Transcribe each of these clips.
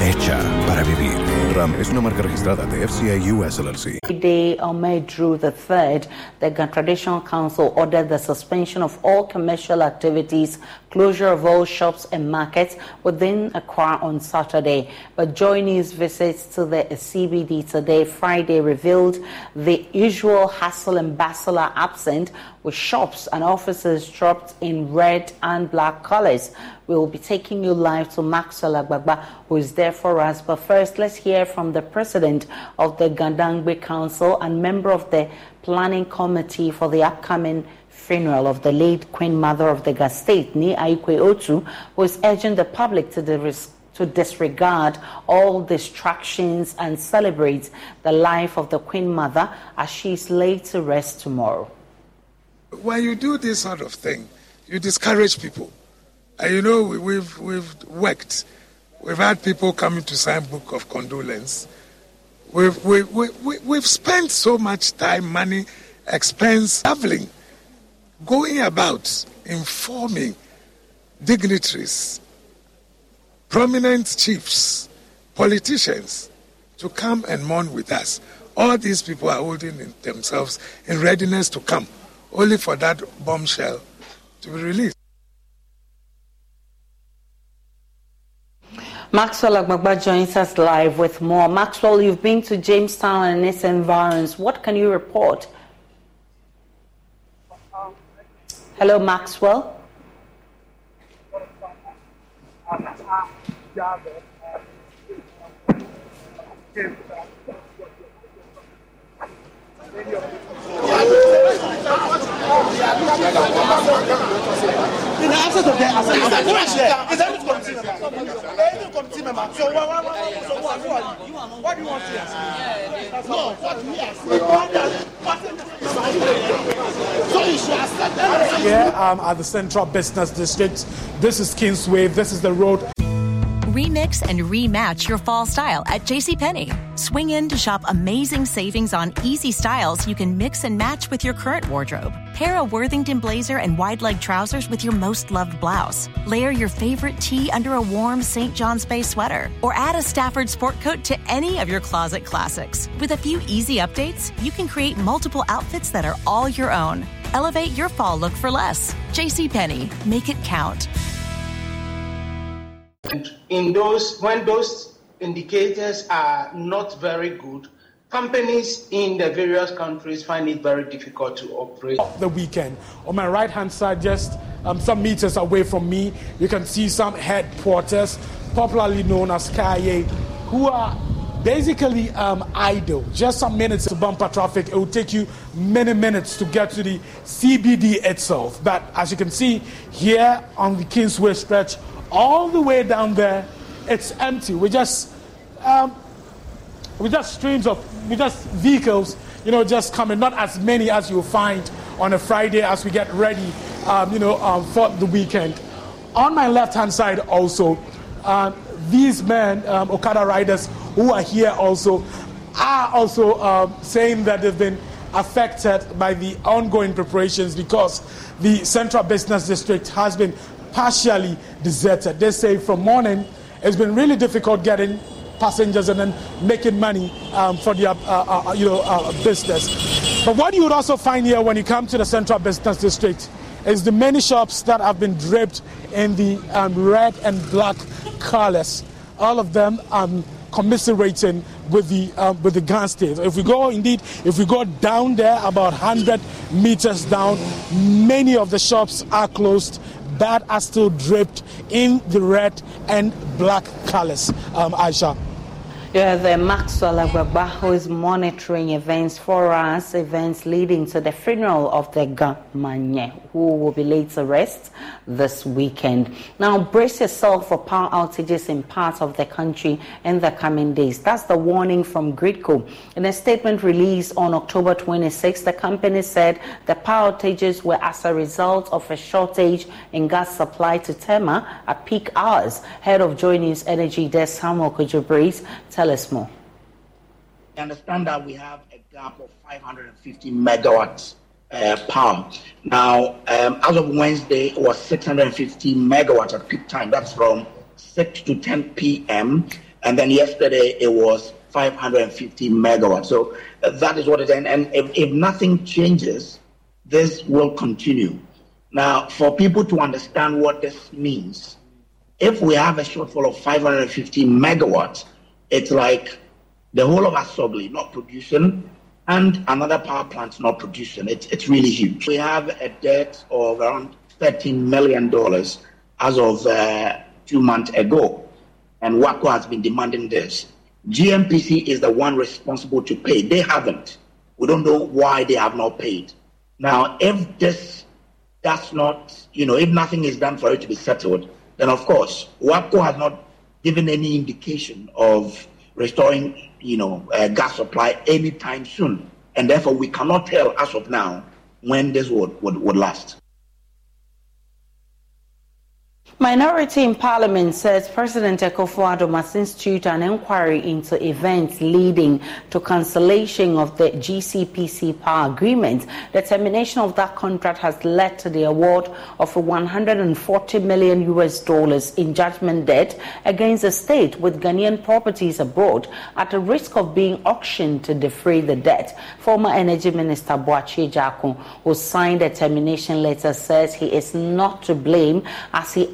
Hecha para vivir. RAM es una marca registrada de FCA US LLC. Dede Omaedru the third, the Ghana Traditional Council ordered the suspension of all commercial activities, closure of all shops and markets within Accra on Saturday. But Joine's visits to the CBD today, Friday, revealed the usual hustle and bustle are absent, with shops and offices dropped in red and black colors. We will be taking you live to Maxwell Agbagba, who is there for us. But first, let's hear from the president of the Ga Dangme Council and member of the planning committee for the upcoming funeral of the late Queen Mother of the Ga State, Ni Aikwe Otu, who is urging the public to dis- to disregard all distractions and celebrate the life of the Queen Mother as she is laid to rest tomorrow. When you do this sort of thing, you discourage people. And you know, we- we've, we've worked. We've had people coming to sign book of condolence. We've, we, we, we, we've spent so much time, money, expense, traveling, going about, informing dignitaries, prominent chiefs, politicians to come and mourn with us. All these people are holding themselves in readiness to come, only for that bombshell to be released. Maxwell Agbagba joins us live with more. Maxwell, you've been to Jamestown and its environs. What can you report? Hello, Maxwell. In the absence of their is committee member? Committee member? So what, what, what, so what, who are you? What do you want? No, what we ask? Here um, at the Central Business District, this is Kingsway, this is the road Remix and rematch your fall style at JCPenney. Swing in to shop amazing savings on easy styles you can mix and match with your current wardrobe. Pair a Worthington blazer and wide leg trousers with your most loved blouse. Layer your favorite tee under a warm St. John's Bay sweater. Or add a Stafford sport coat to any of your closet classics. With a few easy updates, you can create multiple outfits that are all your own. Elevate your fall look for less. JCPenney. Make it count. And in those, when those indicators are not very good, companies in the various countries find it very difficult to operate. the weekend. On my right hand side, just um, some meters away from me, you can see some headquarters, popularly known as Kaye, who are basically um, idle. Just some minutes to bumper traffic. It will take you many minutes to get to the CBD itself. But as you can see here on the Kingsway stretch, all the way down there, it's empty. We just, um, we just streams of, we just vehicles, you know, just coming. Not as many as you'll find on a Friday as we get ready, um, you know, um, for the weekend. On my left-hand side, also, uh, these men, um, Okada riders who are here also, are also uh, saying that they've been affected by the ongoing preparations because the central business district has been partially deserted. They say from morning it's been really difficult getting passengers and then making money um, for their uh, uh, uh, you know uh, business. But what you would also find here when you come to the central business district is the many shops that have been draped in the um, red and black colors. All of them um, commiserating with the um, with the gun. If we go indeed, if we go down there about 100 meters down, many of the shops are closed that are still draped in the red and black colors. Um, Aisha. The Maxwell Agbagba, who is monitoring events for us, events leading to the funeral of the Ga Manye, who will be laid to rest this weekend. Now, brace yourself for power outages in parts of the country in the coming days. That's the warning from Gridco. In a statement released on October 26, the company said the power outages were as a result of a shortage in gas supply to Tema at peak hours. Head of Joy News Energy Desk Samuel Kojo Brace Tell us more. I understand that we have a gap of 550 megawatts uh, power. Now, um, as of Wednesday, it was 650 megawatts at peak time. That's from 6 to 10 p.m. And then yesterday, it was 550 megawatts. So uh, that is what it is. And, and if, if nothing changes, this will continue. Now, for people to understand what this means, if we have a shortfall of 550 megawatts, it's like the whole of Asogli not producing and another power plant not producing. It's, it's really huge. We have a debt of around $13 million as of uh, two months ago, and WAPCO has been demanding this. GNPC is the one responsible to pay. They haven't. We don't know why they have not paid. Now, if this does not, you know, if nothing is done for it to be settled, then of course, WAPCO has not given any indication of restoring, you know, uh, gas supply anytime soon. And therefore, we cannot tell as of now when this would, would, would last. Minority in Parliament says President Akufo-Addo must institute an inquiry into events leading to cancellation of the GPGC power agreement. The termination of that contract has led to the award of 140 million US dollars in judgment debt against the state with Ghanaian properties abroad at the risk of being auctioned to defray the debt. Former Energy Minister Boakye Agyarko, who signed the termination letter, says he is not to blame as he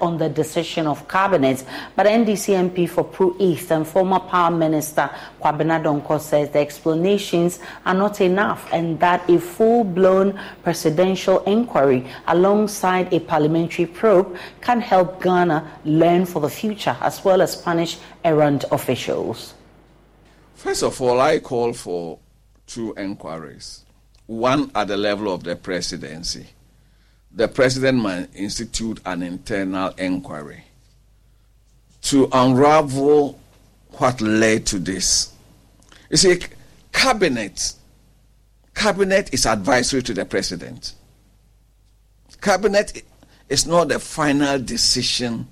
on the decision of cabinet. But NDC MP for Pru East and former Power Minister Kwabena Donkor says the explanations are not enough and that a full-blown presidential inquiry alongside a parliamentary probe can help Ghana learn for the future as well as punish errant officials. First of all, I call for two inquiries. One at the level of the presidency the president might institute an internal inquiry to unravel what led to this. You see, cabinet, cabinet is advisory to the president. Cabinet is not the final decision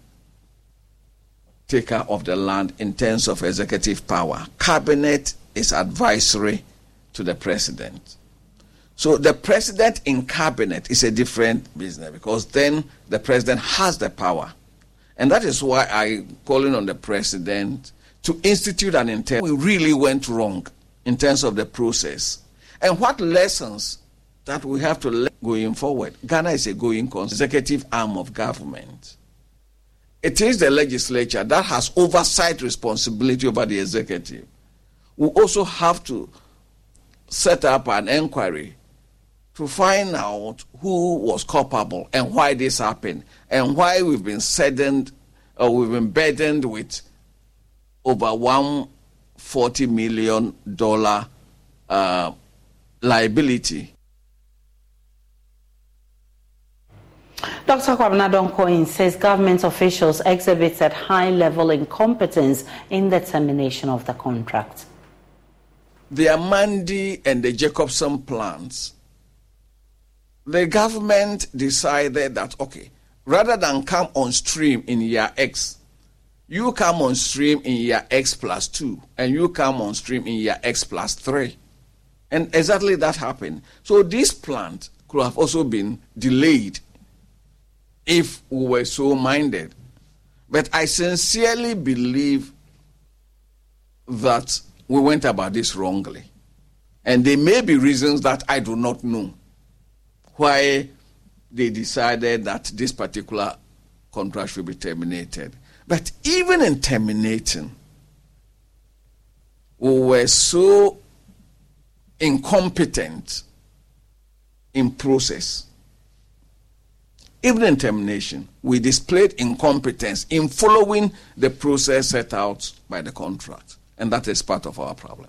taker of the land in terms of executive power. Cabinet is advisory to the president. So the president in cabinet is a different business because then the president has the power. And that is why I calling on the president to institute an intent. We really went wrong in terms of the process. And what lessons that we have to learn going forward. Ghana is a going executive arm of government. It is the legislature that has oversight responsibility over the executive. We also have to set up an inquiry to find out who was culpable and why this happened and why we've been saddened or we've been burdened with over 140 million dollar uh, liability. Dr. Kwabena Donkor says government officials exhibited high level incompetence in the termination of the contract. The Amandi and the Jacobsen plants, the government decided that, okay, rather than come on stream in year X, you come on stream in year X plus 2, and you come on stream in year X plus 3. And exactly that happened. So this plant could have also been delayed if we were so minded. But I sincerely believe that we went about this wrongly. And there may be reasons that I do not know why they decided that this particular contract should be terminated. But even in terminating, we were so incompetent in process. Even in termination, we displayed incompetence in following the process set out by the contract. And that is part of our problem.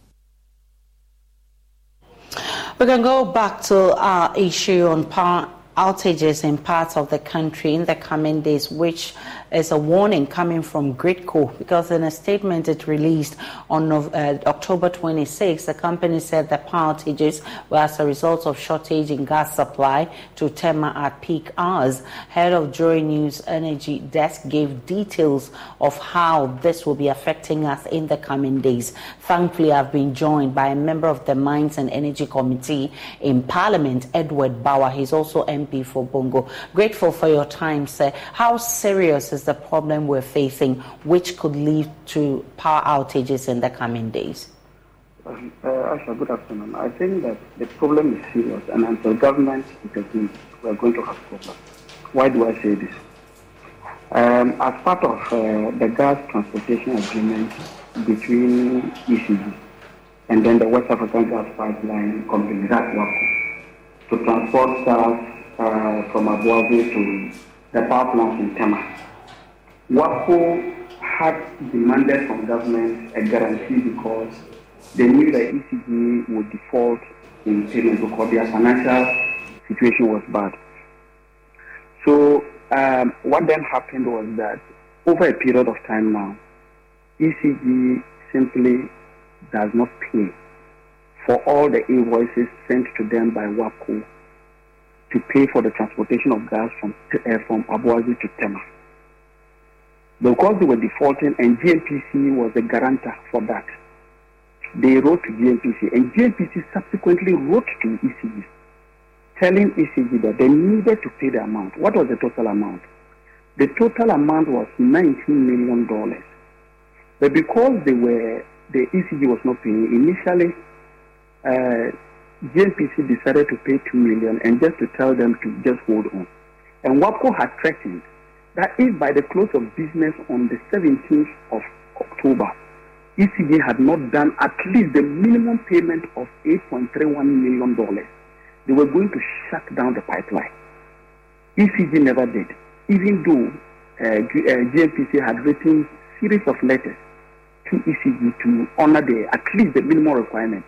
We can go back to our issue on power outages in parts of the country in the coming days, which is a warning coming from Gridco because in a statement it released on uh, October 26, the company said the power outages were as a result of shortage in gas supply to Tema at peak hours. Head of Joy News Energy Desk gave details of how this will be affecting us in the coming days. Thankfully, I've been joined by a member of the Mines and Energy Committee in Parliament, Edward Bawa. He's also MP for Bongo. Grateful for your time, sir. How serious is the problem we're facing, which could lead to power outages in the coming days? Uh, Asha, good afternoon. I think that the problem is serious, and until government intervenes, we are going to have problems. Why do I say this? Um, as part of uh, the gas transportation agreement between ECG and then the West African Gas Pipeline Company, that's WAPCO, to transport gas uh, from Aboadze to the power plant in Tema. WAPCO had demanded from government a guarantee because they knew that ECG would default in payment because their financial situation was bad. So um, what then happened was that over a period of time now, ECG simply does not pay for all the invoices sent to them by WAPCO to pay for the transportation of gas from, uh, from Aboadze to Tema. Because they were defaulting and GNPC was the guarantor for that, they wrote to GNPC and GNPC subsequently wrote to ECG telling ECG that they needed to pay the amount. What was the total amount? The total amount was $19 million. But because they were, the ECG was not paying, initially uh, GNPC decided to pay 2 million and just to tell them to just hold on. And WAPCO had threatened that if by the close of business on the 17th of October, ECG had not done at least the minimum payment of $8.31 million, they were going to shut down the pipeline. ECG never did, even though uh, GNPC uh, had written series of letters to ECG to honor the at least the minimum requirement.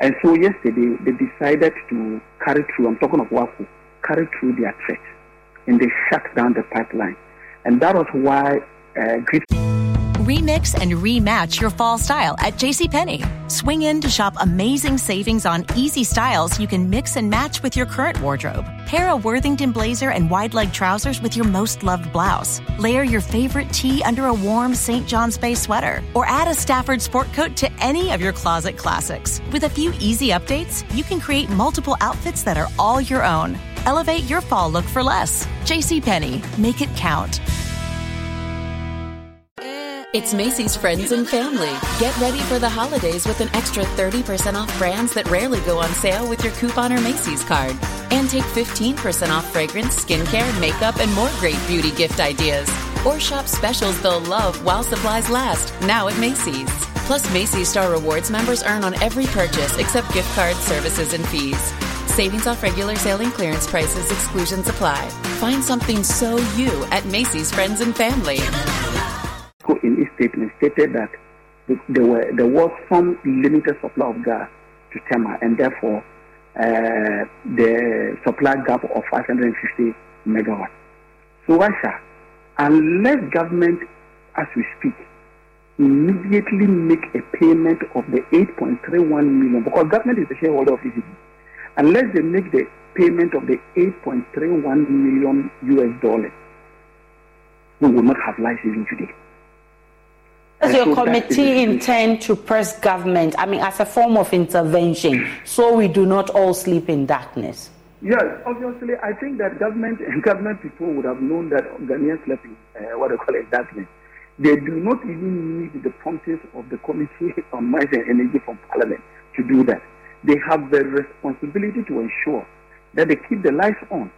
And so yesterday they decided to carry through, I'm talking of WAPCO, carry through their threat and they shut down the pipeline. And that was why uh. Remix and rematch your fall style at JCPenney. Swing in to shop amazing savings on easy styles you can mix and match with your current wardrobe. Pair a Worthington blazer and wide leg trousers with your most loved blouse. Layer your favorite tee under a warm St. John's Bay sweater. Or add a Stafford sport coat to any of your closet classics. With a few easy updates, you can create multiple outfits that are all your own. Elevate your fall look for less. JCPenney. Make it count. It's Macy's Friends and Family. Get ready for the holidays with an extra 30% off brands that rarely go on sale with your coupon or Macy's card. And take 15% off fragrance, skincare, makeup, and more great beauty gift ideas. Or shop specials they'll love while supplies last, now at Macy's. Plus, Macy's Star Rewards members earn on every purchase except gift cards, services, and fees. Savings off regular sale and clearance prices, exclusions apply. Find something so you at Macy's Friends and Family in his statement stated that there were there was some limited supply of gas to Tema, and therefore uh, the supply gap of 550 megawatts. So Russia, unless government, as we speak, immediately make a payment of the 8.31 million, because government is the shareholder of ECG, unless they make the payment of the 8.31 million US dollars, we will not have life saving today. Does your so committee intend to press government, I mean, as a form of intervention, so we do not all sleep in darkness? Yes, obviously, I think that government and government people would have known that Ghanaians sleep in uh, what they call it darkness. They do not even need the promptings of the Committee on Mines and Energy from Parliament to do that. They have the responsibility to ensure that they keep the lights on.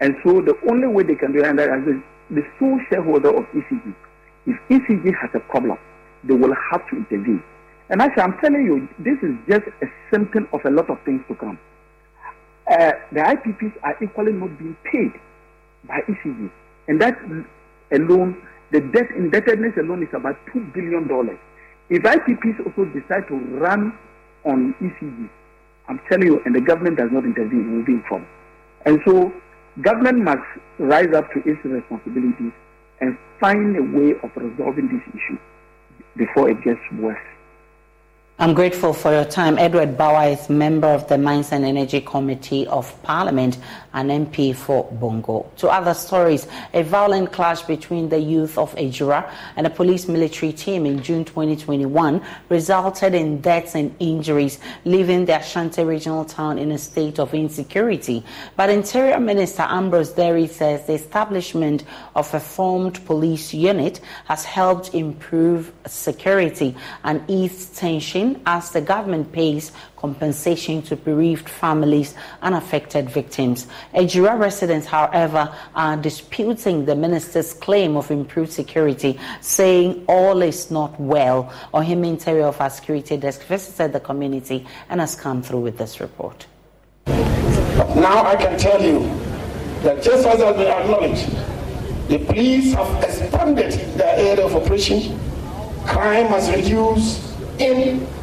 And so the only way they can do it, and as the sole shareholder of ECG, if ECG has a problem, they will have to intervene. And actually, I'm telling you, this is just a symptom of a lot of things to come. Uh, the IPPs are equally not being paid by ECG. And that alone, the debt indebtedness alone is about $2 billion. If IPPs also decide to run on ECG, I'm telling you, and the government does not intervene, will be. And so, government must rise up to its responsibilities and find a way of resolving this issue before it gets worse. I'm grateful for your time. Edward Bawa is member of the Mines and Energy Committee of Parliament and MP for Bongo. To other stories, a violent clash between the youth of Ejura and a police military team in June 2021 resulted in deaths and injuries, leaving the Ashanti regional town in a state of insecurity. But Interior Minister Ambrose Derry says the establishment of a formed police unit has helped improve security and ease tension as the government pays compensation to bereaved families and affected victims. Ejura residents, however, are disputing the minister's claim of improved security, saying all is not well. Ohim Interior of our security desk visited the community and has come through with this report. Now I can tell you that just as has been acknowledged, the police have expanded their area of operation, crime has reduced in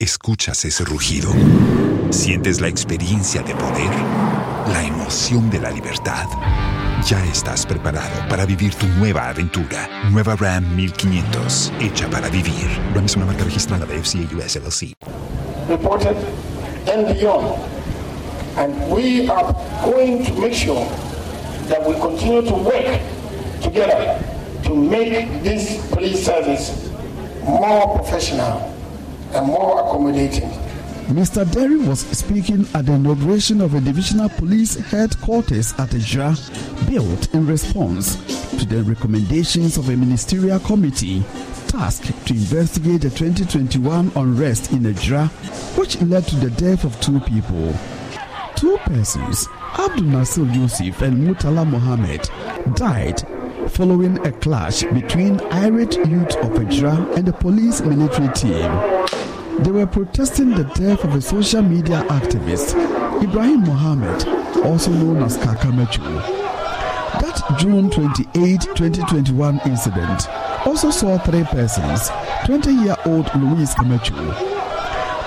¿Escuchas ese rugido? ¿Sientes la experiencia de poder? ¿La emoción de la libertad? Ya estás preparado para vivir tu nueva aventura. Nueva Ram 1500, hecha para vivir. Ram es una marca registrada de FCA US LLC. Reported and beyond. And we are going to make sure that we continue to work together to make this police service more professional and more accommodating. Mr. Derry was speaking at the inauguration of a divisional police headquarters at Ejura, built in response to the recommendations of a ministerial committee tasked to investigate the 2021 unrest in Ejura, which led to the death of two people. Two persons, Abdul Nasir Yusuf and Mutala Mohammed, died following a clash between irate youth of Ejura and the police military team. They were protesting the death of a social media activist, Ibrahim Mohammed, also known as Kakamechu. That June 28, 2021 incident also saw three persons 20 year old Louise Kamechu.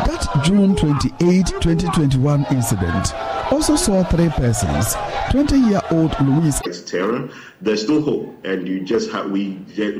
That June 28, 2021 incident also saw three persons. 20-year-old Louise terror. There's still hope, and you just have we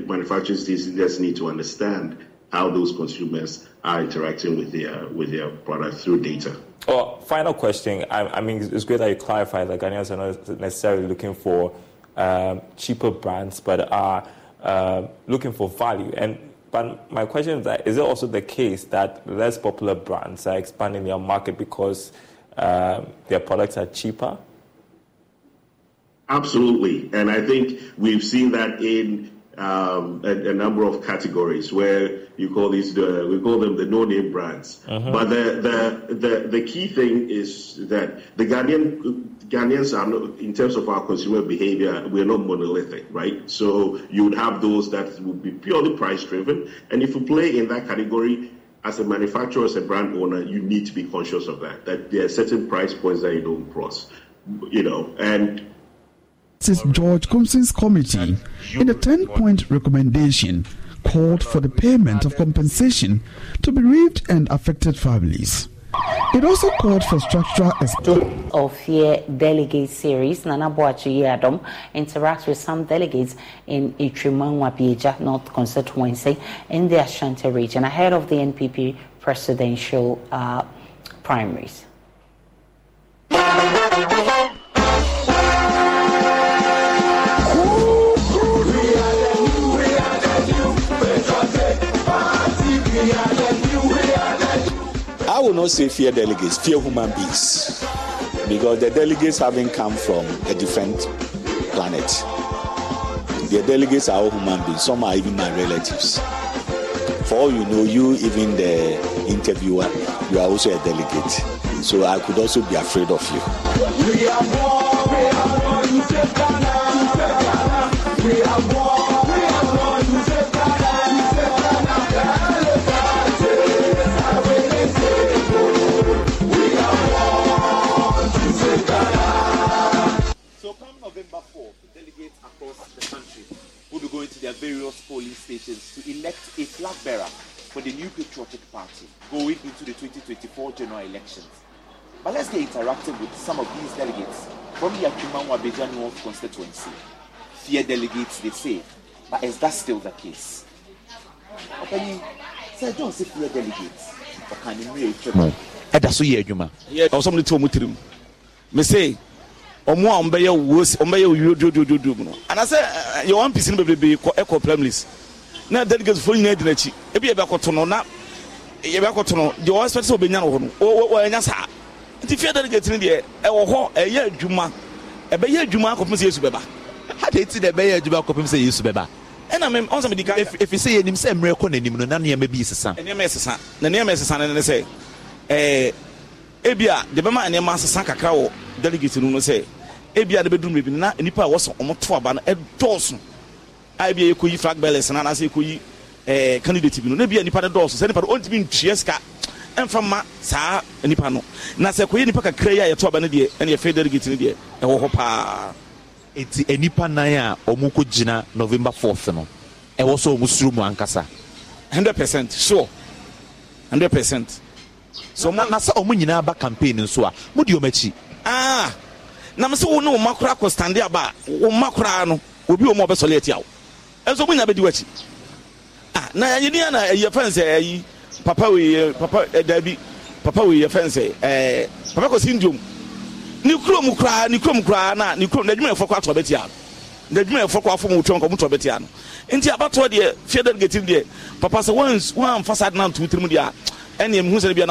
manufacturers just need to understand how those consumers are interacting with their with their product through data. Oh, final question. I, I mean, it's great that you clarify that Ghanaians are not necessarily looking for um, cheaper brands, but are uh, looking for value. And but my question is that is it also the case that less popular brands are expanding their market because uh, their products are cheaper? Absolutely, and I think we've seen that in um, a, a, number of categories where you call these the, we call them the no-name brands. Uh-huh. But the, the the the key thing is that the Ghanaian Ghanaians are not, in terms of our consumer behavior, we're not monolithic, right? So you would have those that would be purely price driven, and if you play in that category. As a manufacturer, as a brand owner, you need to be conscious of that. That there are certain price points that you don't cross, you know. And Justice George Koomson's committee, in a 10 point recommendation, called for the payment of compensation to bereaved and affected families. It also called for structural of here delegate series. Nana Boachi Adam interacts with some delegates in Atwima Nwabiagya North constituency in the Ashanti region ahead of the NPP presidential uh, primaries. Not say fear delegates, fear human beings. Because the delegates haven't come from a different planet. The delegates are all human beings. Some are even my relatives. For all you know, you, even the interviewer, you are also a delegate. So I could also be afraid of you. We are we are various polling stations to elect a flag bearer for the new patriotic party going into the 2024 general elections. But let's get interactive with some of these delegates from the Akimanwa Beja North constituency. Fear delegates, they say, but is that still the case? Okay, so I don't say fear delegates. ɛda so yɛ adwuma ɔsɔm ne te ɔmu tirim me say ɔmo a ɔmbɛyɛ wosi ɔmbɛyɛ oyo dodododom no anasɛ yɛ wɔn mpisi no bebrebe kɔ ɛkɔ primaries na delegates fo nyinaa di n'akyi ebi yɛ bɛ akɔto no na yɛ bɛ akɔto no deɛ expect sɛ ɔbɛnya no hɔ no wɔnya saa nti fia delegate no deɛ ɛwɔ hɔ ɛyɛ adwuma ɛbɛyɛ adwuma akɔpem sɛ yesu bɛba hade eti na ɛbɛyɛ adwuma akɔpem sɛ yesu bɛba ɛna mɛ ɔn sɛ mi di ka efi sɛ yɛnim sɛ mmerɛ kɔ n'anim no na nneɛma bi sesa nneɛma ɛsesa na nneɛma ɛsesa no ne sɛ ɛɛ ebi a deɛ bɛma nneɛma asesa kakra wɔ delegate no no sɛ ebi a de bɛduru mmerɛ bi na nipa a wɔsɔ ɔmo to aba no ɛdɔɔso a ebi a yɛkɔyi flag bearers na anaasɛ yɛkɔyi ɛɛ candidate bi no na ebi a nipa no dɔɔso sɛ nipa no ɔntumi ntua sika ɛnfa ma saa nipa no na sɛ kɔyɛ nipa kakra yi a yɛto aba no deɛ ɛna yɛfɛ delegate no deɛ ɛwɔ hɔ paa. eti nipa nan a ɔmo kɔ gyina november fourth no ɛwɔ so ɔmo suro mu ankasa. hundred percent sure hundred percent. so na na sɛ ɔmo nyinaa ba campaign nso a mo di ɔmo akyi. ah na m sị wụ na ụma koraa kọ aba koraa no obi ụma ọbɛsọlị eti awụ nso mụ nya bɛ di wakyi ah, na anyị niile na eyi efe nsị eyi papa wee papa eh, dabi papa wee efe nsị ɛɛ papa kọsi ndom ne kurom koraa ne kurom koraa na ne kurom na edwumayɛfo kɔ atọ ɔbɛti ano na edwumayɛfo kɔ afọ mu nkɔ mu ɔbɛti ano nti abatoɔ deɛ fie delegate deɛ papa sɛ wɔn wɔn amfa adi na ntutu mu deɛ ɛnna emu hu sɛ ne bia.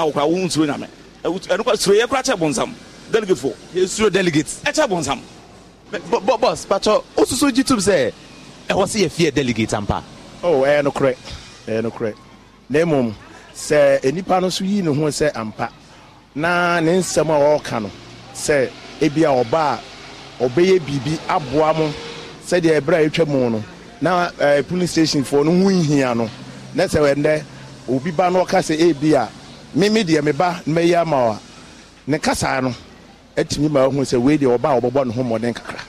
Delegate fo. yɛsuro delegate. ɛkyɛ bɔnsam. bɔs patɔ osusu gyi tum sɛ ɛwɔ sɛ yɛfie delegate ampa. oh ɛyɛ nokorɛ ɛyɛ nokorɛ na mmom sɛ nipa no nso yi ne ho sɛ ampa. Na ne nsɛm a ɔreka no sɛ ebi a ɔba a ɔbɛyɛ biribi aboa mo sɛdeɛ ɛberɛ a ɛtwa mu no na ɛɛ police station foɔ no ho nhia no na sɛ ɛndɛ obi ba no ɔka sɛ ebi a mimi deɛ me ba mɛyɛ ama wa. Ne kasa no atumi ma sɛ wei deɛ ɔba a ɔbɛbɔ ne ho mmɔden kakra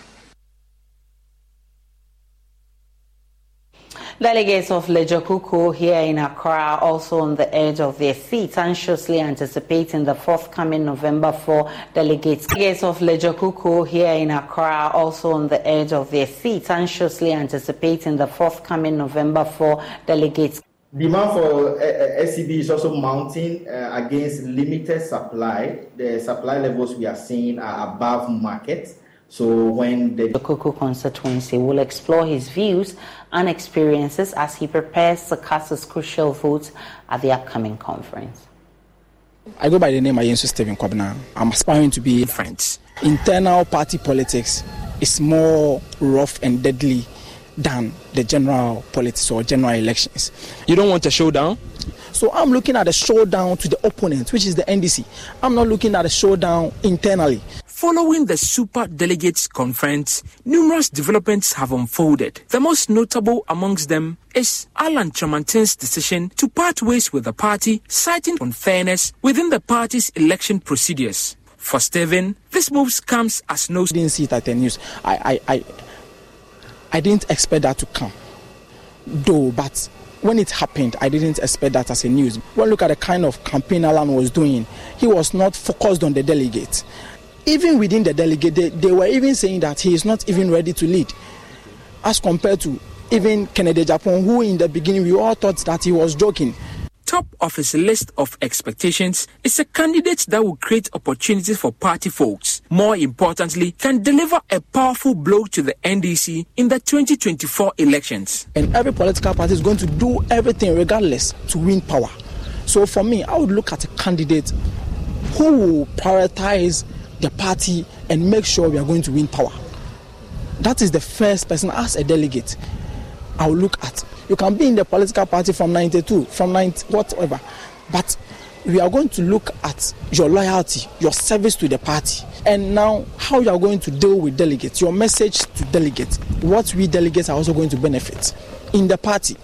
Delegates of Legio here in Accra also on the edge of their seats, anxiously anticipating the forthcoming November 4 delegates. Delegates of Legio here in Accra also on the edge of their seats, anxiously anticipating the forthcoming November 4 delegates. Demand for uh, uh SCB is also mounting uh, against limited supply. The supply levels we are seeing are above market. So when the Kuku constituency will explore his views and experiences as he prepares to cast his crucial vote at the upcoming conference. I go by the name Ayensu Stephen Kwabena. I'm aspiring to be friends. Internal party politics is more rough and deadly than the general politics or general elections. You don't want a showdown? So I'm looking at a showdown to the opponent, which is the NDC. I'm not looking at a showdown internally. Following the Super Delegates Conference, numerous developments have unfolded. The most notable amongst them is Alan Kyerematen's decision to part ways with the party, citing unfairness within the party's election procedures. For Stephen, this move comes as no. Didn't see it at the news. I, I, I, I didn't expect that to come, though. But when it happened, I didn't expect that as a news. Well, look at the kind of campaign Alan was doing. He was not focused on the delegates even within the delegate, they, they were even saying that he is not even ready to lead, as compared to even Kennedy Agyapong, who in the beginning we all thought that he was joking. Top of his list of expectations is a candidate that will create opportunities for party folks. More importantly, can deliver a powerful blow to the NDC in the 2024 elections. And every political party is going to do everything, regardless, to win power. So for me, I would look at a candidate who will prioritize the party and make sure we are going to win power. That is the first person as a delegate I will look at. You can be in the political party from 92, from 90, whatever, but we are going to look at your loyalty, your service to the party, and now how you are going to deal with delegates, your message to delegates, what we delegates are also going to benefit in the party.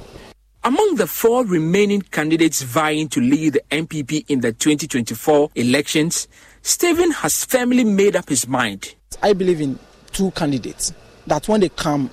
Among the four remaining candidates vying to lead the NPP in the 2024 elections, Stephen has firmly made up his mind. I believe in two candidates that when they come,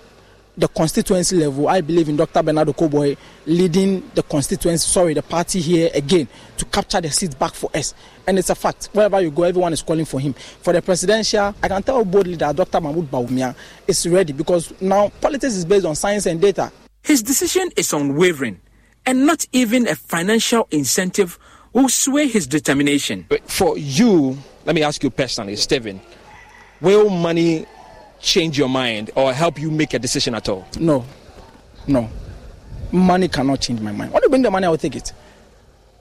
the constituency level, I believe in Dr. Bernard Okoe-Boye leading the constituency, sorry, the party here again to capture the seats back for us. And it's a fact. Wherever you go, everyone is calling for him. For the presidential, I can tell boldly that Dr. Mahmoud Bawumia is ready because now politics is based on science and data. His decision is unwavering and not even a financial incentive will sway his determination. But For you, let me ask you personally, Stephen, will money change your mind or help you make a decision at all? No. No. Money cannot change my mind. When you bring the money, I will take it.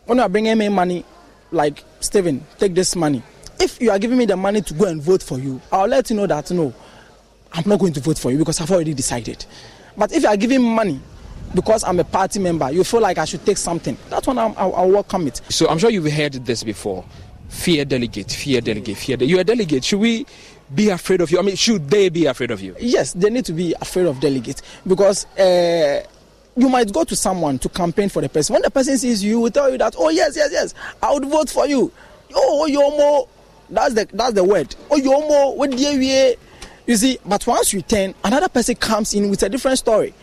When you are bringing me money, like, Stephen, take this money. If you are giving me the money to go and vote for you, I'll let you know that no, I'm not going to vote for you because I've already decided. But if you are giving money because I'm a party member, you feel like I should take something. That's when i will welcome it. So I'm sure you've heard this before. Fear delegate, fear delegate, fear. De- You're a delegate. Should we be afraid of you? I mean, should they be afraid of you? Yes, they need to be afraid of delegates because. Uh, you might go to someone to campaign for the person. When the person sees you, will tell you that, oh yes, yes, yes, I would vote for you. Oh, more. That's the that's the word. Oh, yomo, what you see? But once you turn, another person comes in with a different story.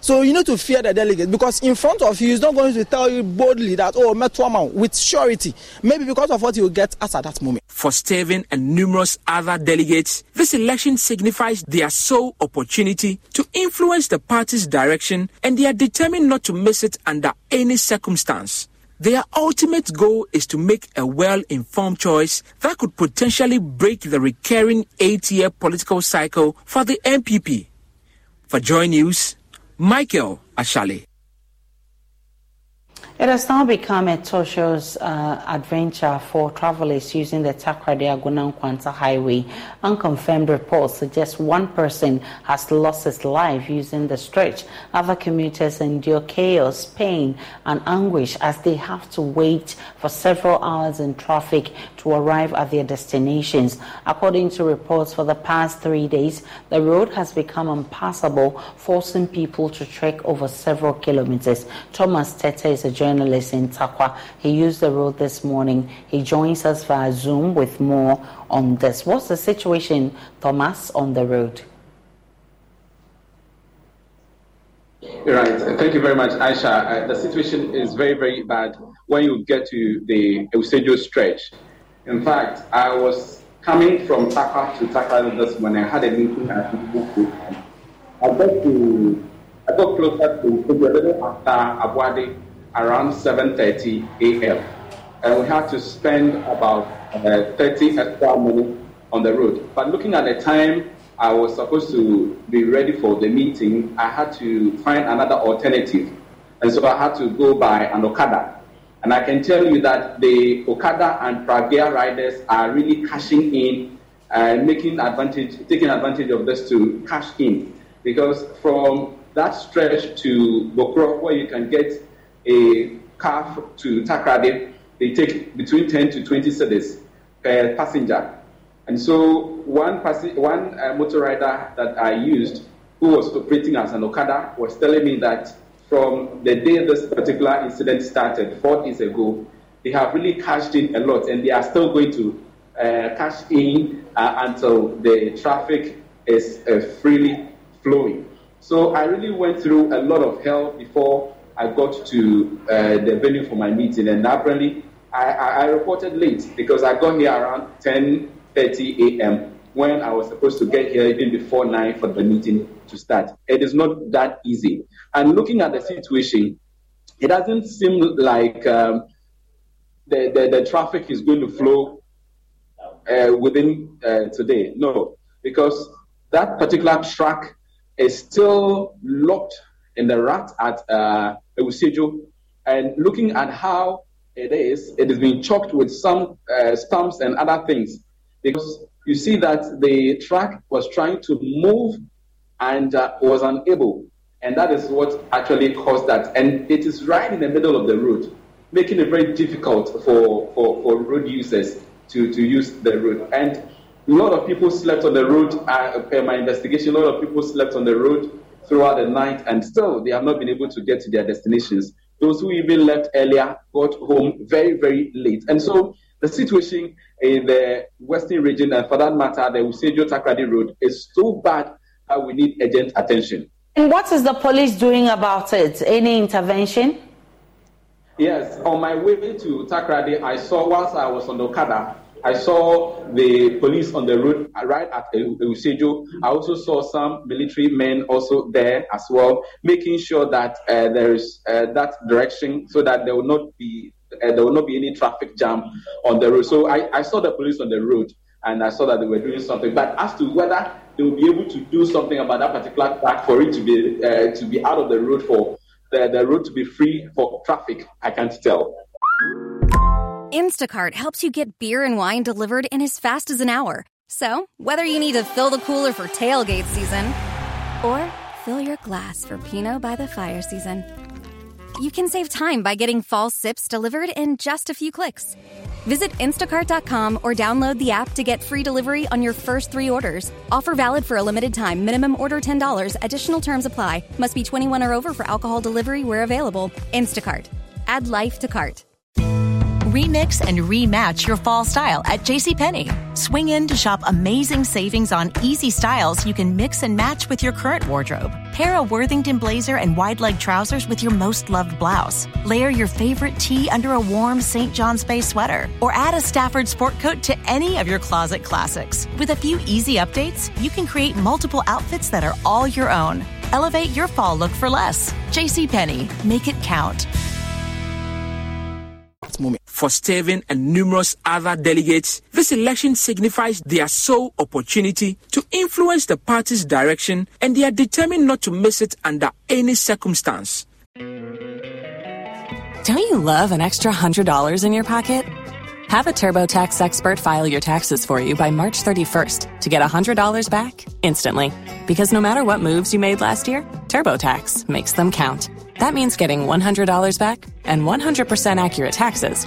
So you need to fear the delegate because in front of you, he's not going to tell you boldly that, oh, Metwama, with surety. Maybe because of what you will get at that moment. For Stephen and numerous other delegates, this election signifies their sole opportunity to influence the party's direction and they are determined not to miss it under any circumstance. Their ultimate goal is to make a well informed choice that could potentially break the recurring eight year political cycle for the NPP. For Joy News, Michael Ashale. It has now become a tortuous uh, adventure for travelers using the Takoradi Agona Nkwanta Highway. Unconfirmed reports suggest one person has lost his life using the stretch. Other commuters endure chaos, pain, and anguish as they have to wait for several hours in traffic to arrive at their destinations. According to reports for the past three days, the road has become impassable, forcing people to trek over several kilometers. Thomas Tete is a journalist in Tarkwa. He used the road this morning. He joins us via Zoom with more on this. What's the situation, Thomas, on the road? Right. Thank you very much, Aisha. Uh, the situation is very, very bad when you get to the Eusebio stretch. In fact, I was coming from Tarkwa to Tarkwa this morning. I had a meeting at Buku. I got to I got closer to little after Abuade around 7:30 a.m. and we had to spend about uh, 30 extra minutes on the road. But looking at the time I was supposed to be ready for the meeting, I had to find another alternative. And so I had to go by an Okada. And I can tell you that the Okada and Pragya riders are really cashing in, uh, making advantage, taking advantage of this to cash in. Because from that stretch to Bokro, where you can get a car to Takoradi, they take between 10 to 20 cedis per passenger. And so one, one uh, motor rider that I used, who was operating as an Okada, was telling me that from the day this particular incident started, four days ago, they have really cashed in a lot, and they are still going to uh, cash in uh, until the traffic is uh, freely flowing. So I really went through a lot of hell before I got to uh, the venue for my meeting, and apparently I, I, I reported late because I got here around 10:30 a.m. when I was supposed to get here even before 9 for the meeting to start. It is not that easy. And looking at the situation, it doesn't seem like um, the, the, the, traffic is going to flow uh, within uh, today. No, because that particular track is still locked in the rat at uh, Eusejo. And looking at how it is, it being choked with some uh, stumps and other things because you see that the track was trying to move and uh, was unable. And that is what actually caused that. And it is right in the middle of the road, making it very difficult for, for, for road users to, to use the road. And a lot of people slept on the road. Uh, per my investigation, a lot of people slept on the road throughout the night, and still they have not been able to get to their destinations. Those who even left earlier got home very, very late. And so the situation in the western region, and for that matter, the Usejo Takoradi Road, is so bad that we need urgent attention. And what is the police doing about it? Any intervention? Yes, on my way to Takoradi, I saw, whilst I was on the Okada, I saw the police on the road right at Usejo. I also saw some military men also there as well, making sure that uh, there is uh, that direction so that there will not be uh, there will not be any traffic jam on the road. So I, I saw the police on the road and I saw that they were doing something. But as to whether they will be able to do something about that particular track for it to be uh, to be out of the road for the, the road to be free for traffic, I can't tell. Instacart helps you get beer and wine delivered in as fast as an hour. So, whether you need to fill the cooler for tailgate season or fill your glass for Pinot by the fire season, you can save time by getting fall sips delivered in just a few clicks. Visit instacart.com or download the app to get free delivery on your first three orders. Offer valid for a limited time. Minimum order $10. Additional terms apply. Must be 21 or over for alcohol delivery where available. Instacart. Add life to cart. Remix and rematch your fall style at JCPenney. Swing in to shop amazing savings on easy styles you can mix and match with your current wardrobe. Pair a Worthington blazer and wide leg trousers with your most loved blouse. Layer your favorite tee under a warm St. John's Bay sweater. Or add a Stafford sport coat to any of your closet classics. With a few easy updates, you can create multiple outfits that are all your own. Elevate your fall look for less. JCPenney. Make it count. For Stephen and numerous other delegates, this election signifies their sole opportunity to influence the party's direction and they are determined not to miss it under any circumstance. Don't you love an extra $100 in your pocket? Have a TurboTax expert file your taxes for you by March 31st to get $100 back instantly. Because no matter what moves you made last year, TurboTax makes them count. That means getting $100 back and 100% accurate taxes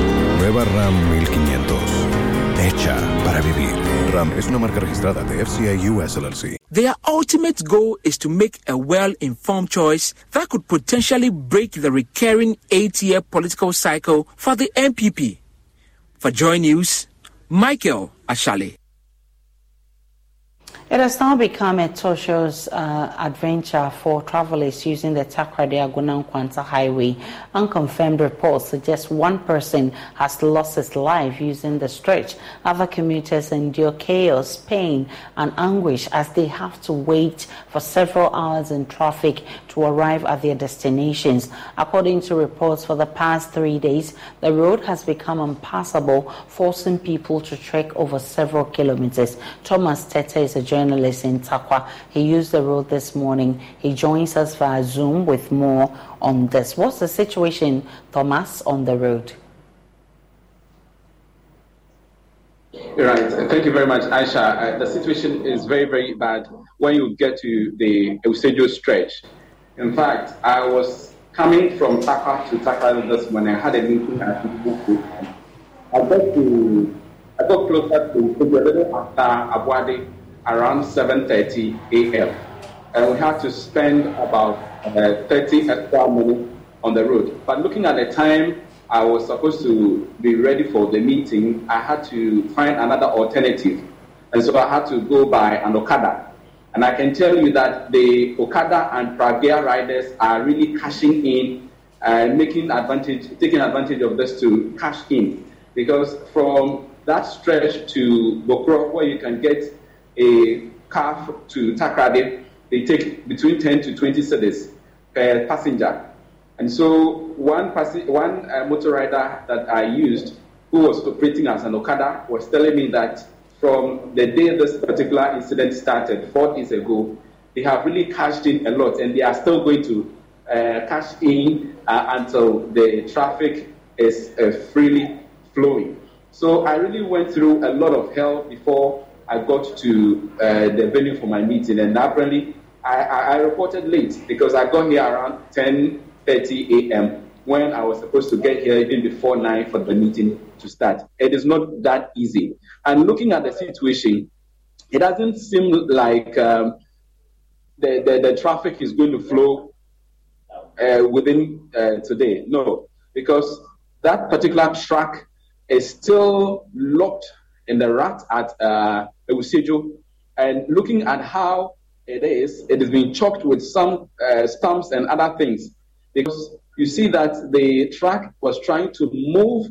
Nueva RAM 1500. Hecha para vivir. RAM es una marca registrada de US LLC. Their ultimate goal is to make a well informed choice that could potentially break the recurring eight year political cycle for the NPP. For Joy News, Michael Ashale. It has now become a tortuous uh, adventure for travelers using the Takoradi Agona Nkwanta Highway. Unconfirmed reports suggest one person has lost his life using the stretch. Other commuters endure chaos, pain, and anguish as they have to wait for several hours in traffic to arrive at their destinations. According to reports for the past three days, the road has become impassable, forcing people to trek over several kilometers. Thomas Tete is a journalist in Tarkwa. He used the road this morning. He joins us via Zoom with more on this. What's the situation, Thomas, on the road? Right. Thank you very much, Aisha. Uh, the situation is very, very bad when you get to the Eusebio stretch. In fact, I was coming from Taka to Taka this when I had a meeting at. I got to I got closer to Eusebio a little after Aboadze around 7:30 a.m. and we had to spend about uh, 30 extra minutes on the road. But looking at the time I was supposed to be ready for the meeting, I had to find another alternative, and so I had to go by an Okada. And I can tell you that the Okada and Pragya riders are really cashing in and making advantage, taking advantage of this to cash in. Because from that stretch to Bokro, where you can get a car to Takoradi, they take between 10 to 20 cedis per passenger. And so one, passi- one uh, motor rider that I used, who was operating as an Okada, was telling me that from the day this particular incident started, four days ago, they have really cashed in a lot, and they are still going to uh, cash in uh, until the traffic is uh, freely flowing. So I really went through a lot of hell before I got to uh, the venue for my meeting, and apparently I, I, I reported late because I got here around 10:30 a.m. when I was supposed to get here even before nine for the meeting to start. It is not that easy. And looking at the situation, it doesn't seem like um, the, the, the traffic is going to flow uh, within uh, today. No, because that particular track is still locked in the rut at uh, Eusejo. And looking at how it is, it is being choked with some uh, stumps and other things. Because you see that the track was trying to move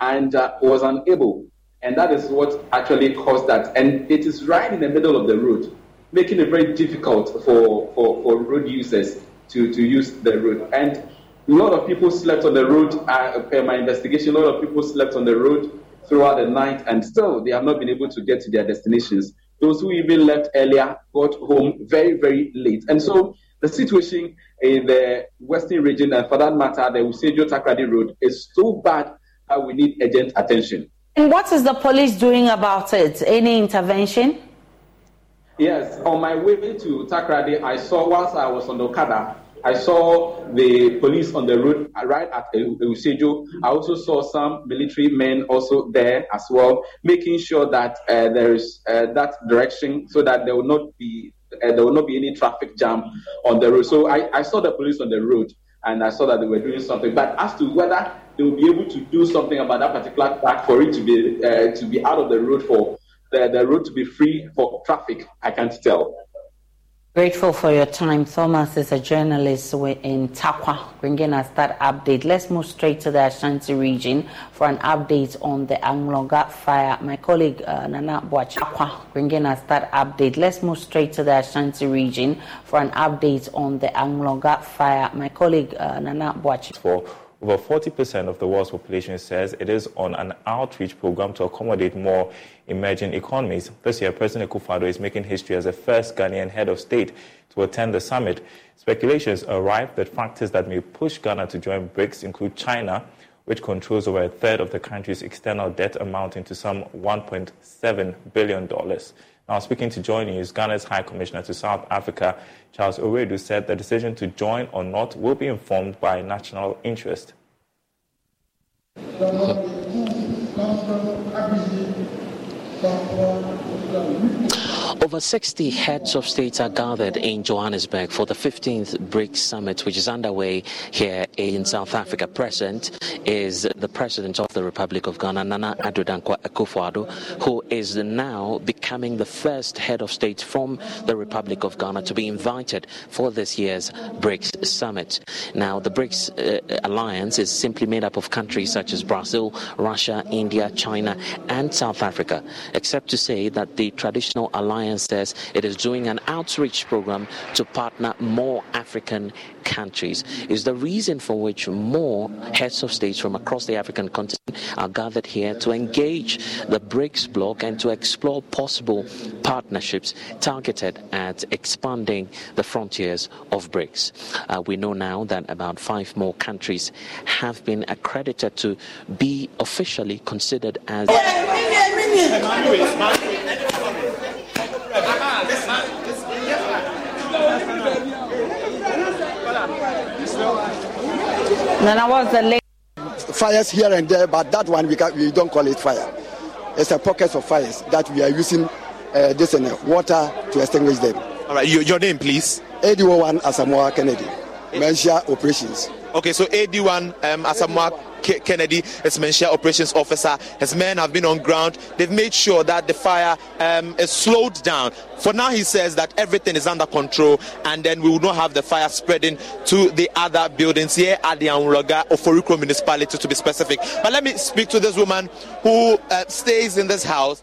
and uh, was unable. And that is what actually caused that. And it is right in the middle of the road, making it very difficult for, for, for road users to, to use the road. And a lot of people slept on the road. Uh, per my investigation, a lot of people slept on the road throughout the night, and still they have not been able to get to their destinations. Those who even left earlier got home very, very late. And so the situation in the western region, and for that matter, the Usejo Takoradi Road, is so bad that we need urgent attention. And what is the police doing about it? Any intervention? Yes, on my way to Takoradi, I saw, whilst I was on the Okada, I saw the police on the road right at Usejo. I also saw some military men also there as well, making sure that uh, there is uh, that direction so that there will not be uh, there will not be any traffic jam on the road. So I, I saw the police on the road and I saw that they were doing something. But as to whether they will be able to do something about that particular track for it to be uh, to be out of the road for the, the road to be free for traffic, I can't tell. Grateful for your time. Thomas is a journalist in Tarkwa, bringing us that update. Let's move straight to the Ashanti region for an update on the Anloga fire. My colleague uh, Nana Boachakwa bringing us that update. Let's move straight to the Ashanti region for an update on the Anloga fire. My colleague uh, Nana Boachakwa. Over 40% of the world's population says it is on an outreach program to accommodate more emerging economies. This year, President Akufo-Addo is making history as the first Ghanaian head of state to attend the summit. Speculations arrive that factors that may push Ghana to join BRICS include China, which controls over a third of the country's external debt amounting to some $1.7 billion. Speaking to Joy Ghana's High Commissioner to South Africa, Charles Owiredu, said the decision to join or not will be informed by national interest. Over 60 heads of states are gathered in Johannesburg for the 15th BRICS summit, which is underway here in South Africa. Present is the President of the Republic of Ghana, Nana Addo Dankwa Akufo-Addo, who is now becoming the first head of state from the Republic of Ghana to be invited for this year's BRICS summit. Now, the BRICS uh, alliance is simply made up of countries such as Brazil, Russia, India, China, and South Africa, except to say that the traditional alliance says it is doing an outreach program to partner more African countries. Is the reason for which more heads of states from across the African continent are gathered here to engage the BRICS bloc and to explore possible partnerships targeted at expanding the frontiers of BRICS. Uh, we know now that about five more countries have been accredited to be officially considered as. Nana, what's the late? Fires here and there, but that one we, can, we don't call it fire. It's a pocket of fires that we are using uh, this and uh, water to extinguish them. All right, your, your name, please. AD1 Asamoah Kennedy, Mensia Operations. Okay, so AD1 um, Asamoah Kennedy is Mensia Operations Officer. His men have been on ground. They've made sure that the fire um, is slowed down. For now, he says that everything is under control and then we will not have the fire spreading to the other buildings here at the Anloga Oforikrom municipality to be specific. But let me speak to this woman who uh, stays in this house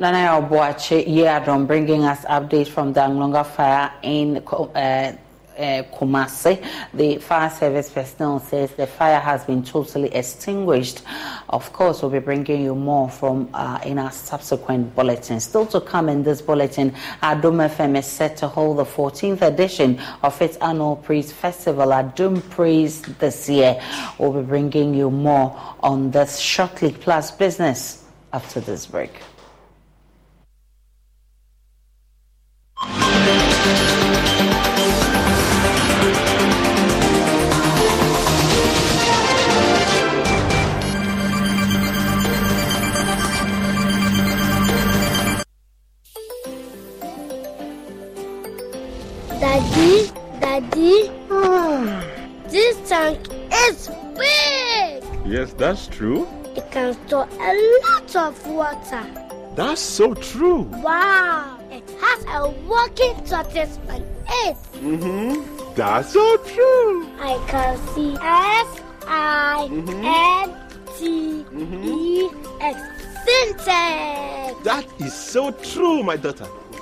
Nana Obuache bringing us updates from the Anloga fire in uh, uh, Kumasi. The fire service personnel says the fire has been totally extinguished. Of course, we'll be bringing you more from uh, in our subsequent bulletin. Still to come in this bulletin, Adom FM is set to hold the 14th edition of its annual Praise Festival, Adom Praise this year. We'll be bringing you more on this shortly, plus business after this break. Daddy, Daddy, this tank is big. Yes, that's true. It can store a lot of water. That's so true. Wow, it has a working tortoise on it. Mm-hmm. That's so true. I can see S I mm-hmm. N T mm-hmm. E X Sintex. That is so true, my daughter.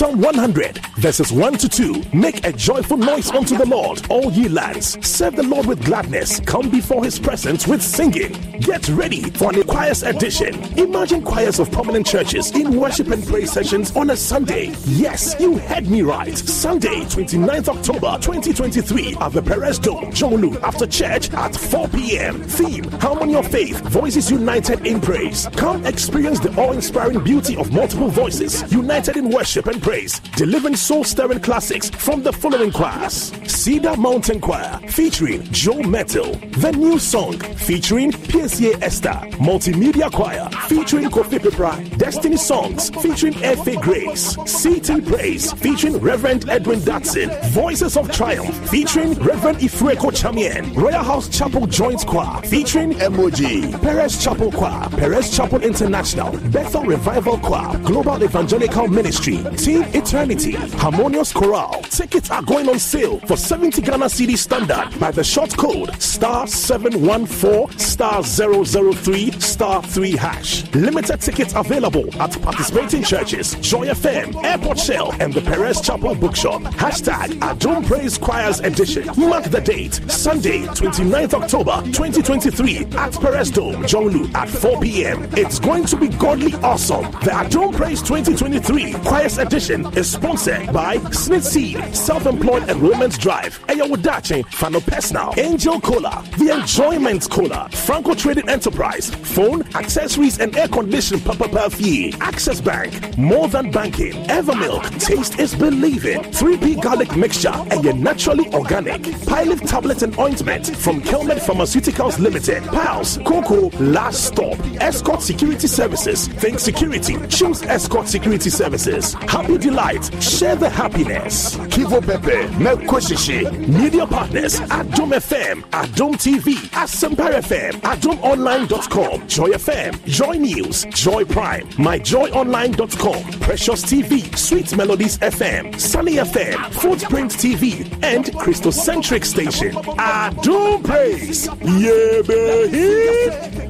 Psalm 100, verses 1 to 2. Make a joyful noise unto the Lord, all ye lands. Serve the Lord with gladness. Come before his presence with singing. Get ready for an choirs edition. Imagine choirs of prominent churches in worship and praise sessions on a Sunday. Yes, you heard me right. Sunday, 29th October 2023 at the Perez Dome, Dzorwulu, after church at 4 p.m. Theme Harmony of Faith, Voices United in Praise. Come experience the awe inspiring beauty of multiple voices united in worship and praise, delivering soul stirring classics from the following choirs Cedar Mountain Choir featuring Joe Mettle, The New Song featuring PSA Esther, Multimedia Choir featuring Kofi Pepra, Destiny Songs featuring F.A. Grace, CT Praise featuring Reverend Edwin Dadson, Voices of Triumph featuring Reverend Ifreko Chamien, Royal House Chapel Joint Choir featuring Emoji, Perez Chapel Choir, Perez Chapel International, Bethel Revival Choir, Global Evangelical Ministry, Team Eternity, Harmonious Chorale. Tickets are going on sale for 70 Ghana CD standard by the short code star 714 star 003 star 3 hash. Limited tickets available at participating churches, Joy FM, Airport Shell, and the Perez Chapel Bookshop. Hashtag Adom Praise Choirs Edition. Mark the date, Sunday, 29th October 2023 at Perez Dome, Dzorwulu at 4 p.m. It's going to be godly awesome. The Adom Praise 2023 Choirs Edition is sponsored by Smith Seed, Self Employed Enrollment Drive, Ayawadachi, Fano Personal, Angel Cola, The Enjoyment Cola, Franco Trading Enterprise, Phone, Accessories, and Air Conditioning Papa Fee, Access Bank, More Than Banking, Evermilk, Taste is Believing, 3P Garlic Mixture, and your naturally organic, Pilot Tablet and Ointment from Kelmed Pharmaceuticals Limited, Pals, Coco, Last Stop, Escort Security Services, Think Security, Choose Escort Security Services, Happy Delight, Share the Happiness, Kivo Pepe, Mekweshishi, Media Partners, Adom FM, Adom TV, Asempa FM, AdomOnline.com, Joy FM, Joy News, Joy Prime, MyJoyOnline.com, Precious TV, Sweet Melodies FM, Sunny FM, Footprint TV, and Christocentric Station. Adom Praise, yeah, baby.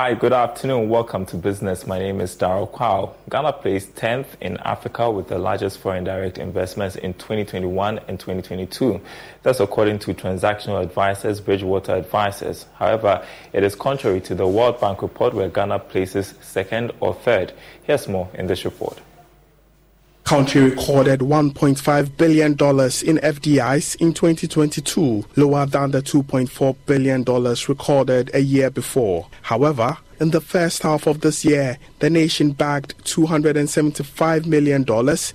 Hi, good afternoon. Welcome to Business. My name is Daryl Kwao. Ghana placed 10th in Africa with the largest foreign direct investments in 2021 and 2022. That's according to transactional advisors Bridgewater Advisors. However, it is contrary to the World Bank report where Ghana places second or third. Here's more in this report country recorded $1.5 billion in FDIs in 2022, lower than the $2.4 billion recorded a year before. However, in the first half of this year, the nation bagged $275 million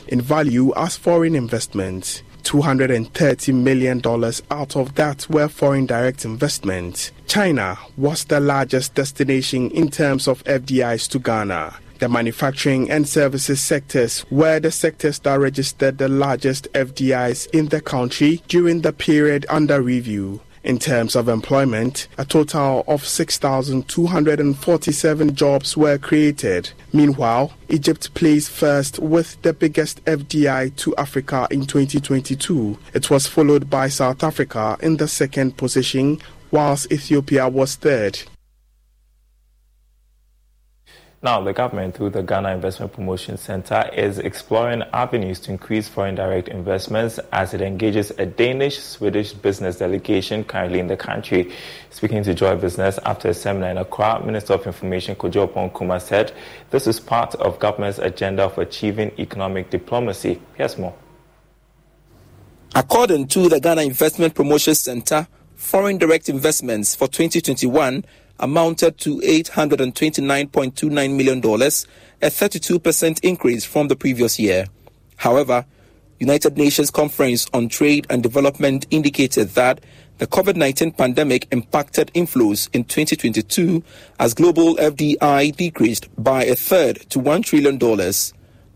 in value as foreign investments. $230 million out of that were foreign direct investments. China was the largest destination in terms of FDIs to Ghana. The manufacturing and services sectors were the sectors that registered the largest FDIs in the country during the period under review. In terms of employment, a total of 6,247 jobs were created. Meanwhile, Egypt placed first with the biggest FDI to Africa in 2022. It was followed by South Africa in the second position, whilst Ethiopia was third. Now, the government, through the Ghana Investment Promotion Center, is exploring avenues to increase foreign direct investments as it engages a Danish Swedish business delegation currently in the country. Speaking to Joy Business after a seminar in Accra, Minister of Information Kojo Kuma said this is part of government's agenda of achieving economic diplomacy. Here's more. According to the Ghana Investment Promotion Center, foreign direct investments for 2021 amounted to $829.29 million, a 32% increase from the previous year. However, United Nations Conference on Trade and Development indicated that the COVID 19 pandemic impacted inflows in 2022 as global FDI decreased by a third to $1 trillion.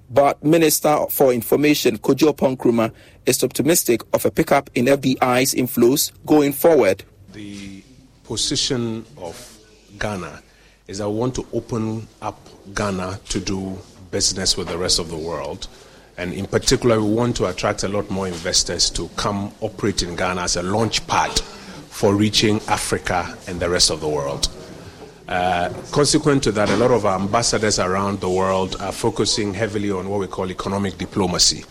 But Minister for Information Kojo Oppong is optimistic of a pickup in FDI's inflows going forward. The position of Ghana is I want to open up Ghana to do business with the rest of the world. And in particular, we want to attract a lot more investors to come operate in Ghana as a launch pad for reaching Africa and the rest of the world. Uh, consequent to that, a lot of our ambassadors around the world are focusing heavily on what we call economic diplomacy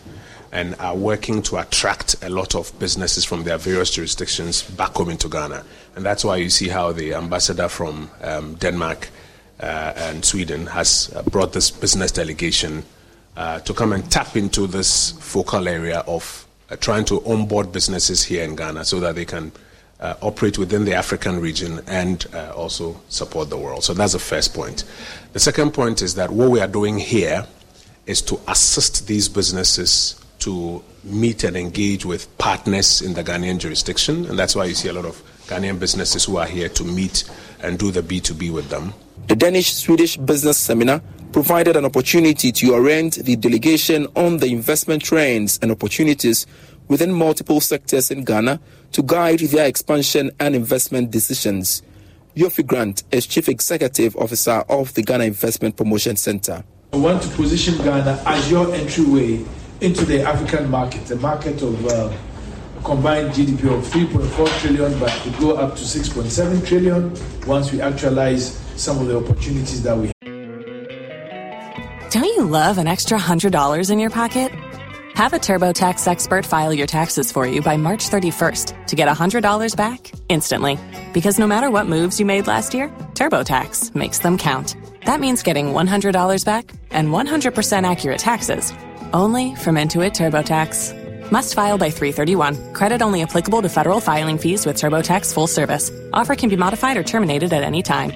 and are working to attract a lot of businesses from their various jurisdictions back home into Ghana. And that's why you see how the ambassador from um, Denmark uh, and Sweden has uh, brought this business delegation uh, to come and tap into this focal area of uh, trying to onboard businesses here in Ghana so that they can uh, operate within the African region and uh, also support the world. So that's the first point. The second point is that what we are doing here is to assist these businesses to meet and engage with partners in the Ghanaian jurisdiction, and that's why you see a lot of Ghanaian businesses who are here to meet and do the B2B with them. The Danish Swedish Business Seminar provided an opportunity to orient the delegation on the investment trends and opportunities within multiple sectors in Ghana to guide their expansion and investment decisions. Yofi Grant is Chief Executive Officer of the Ghana Investment Promotion Center. I want to position Ghana as your entryway into the African market, a market of uh, combined GDP of 3.4 trillion, but to go up to 6.7 trillion once we actualize some of the opportunities that we have. Don't you love an extra $100 in your pocket? Have a TurboTax expert file your taxes for you by March 31st to get $100 back instantly. Because no matter what moves you made last year, TurboTax makes them count. That means getting $100 back and 100% accurate taxes only from Intuit TurboTax. Must file by 331. Credit only applicable to federal filing fees with TurboTax full service. Offer can be modified or terminated at any time.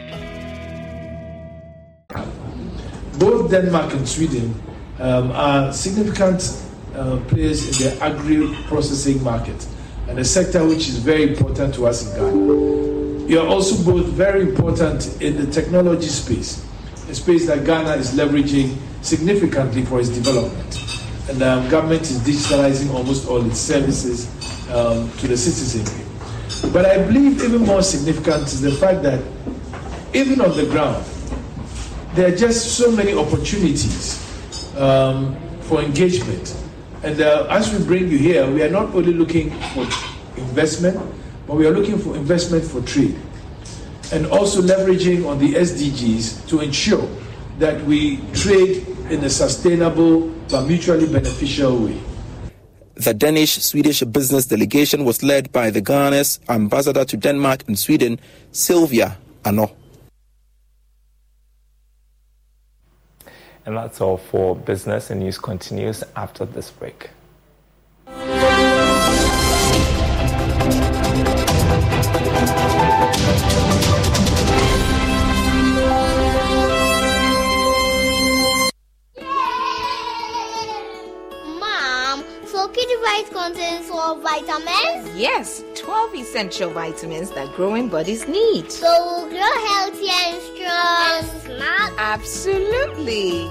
Both Denmark and Sweden um, are significant uh, players in the agri processing market and a sector which is very important to us in Ghana. You are also both very important in the technology space, a space that Ghana is leveraging significantly for its development. And um, government is digitalizing almost all its services um, to the citizenry. But I believe even more significant is the fact that even on the ground, there are just so many opportunities um, for engagement. And uh, as we bring you here, we are not only looking for investment, but we are looking for investment for trade. And also leveraging on the SDGs to ensure that we trade in a sustainable but mutually beneficial way. The Danish Swedish business delegation was led by the Ghana's ambassador to Denmark and Sweden, Sylvia Ano. And that's all for business, and news continues after this break. Kidivite contains 12 vitamins? Yes, 12 essential vitamins that growing bodies need. So we'll grow healthy and strong. And smart? Absolutely.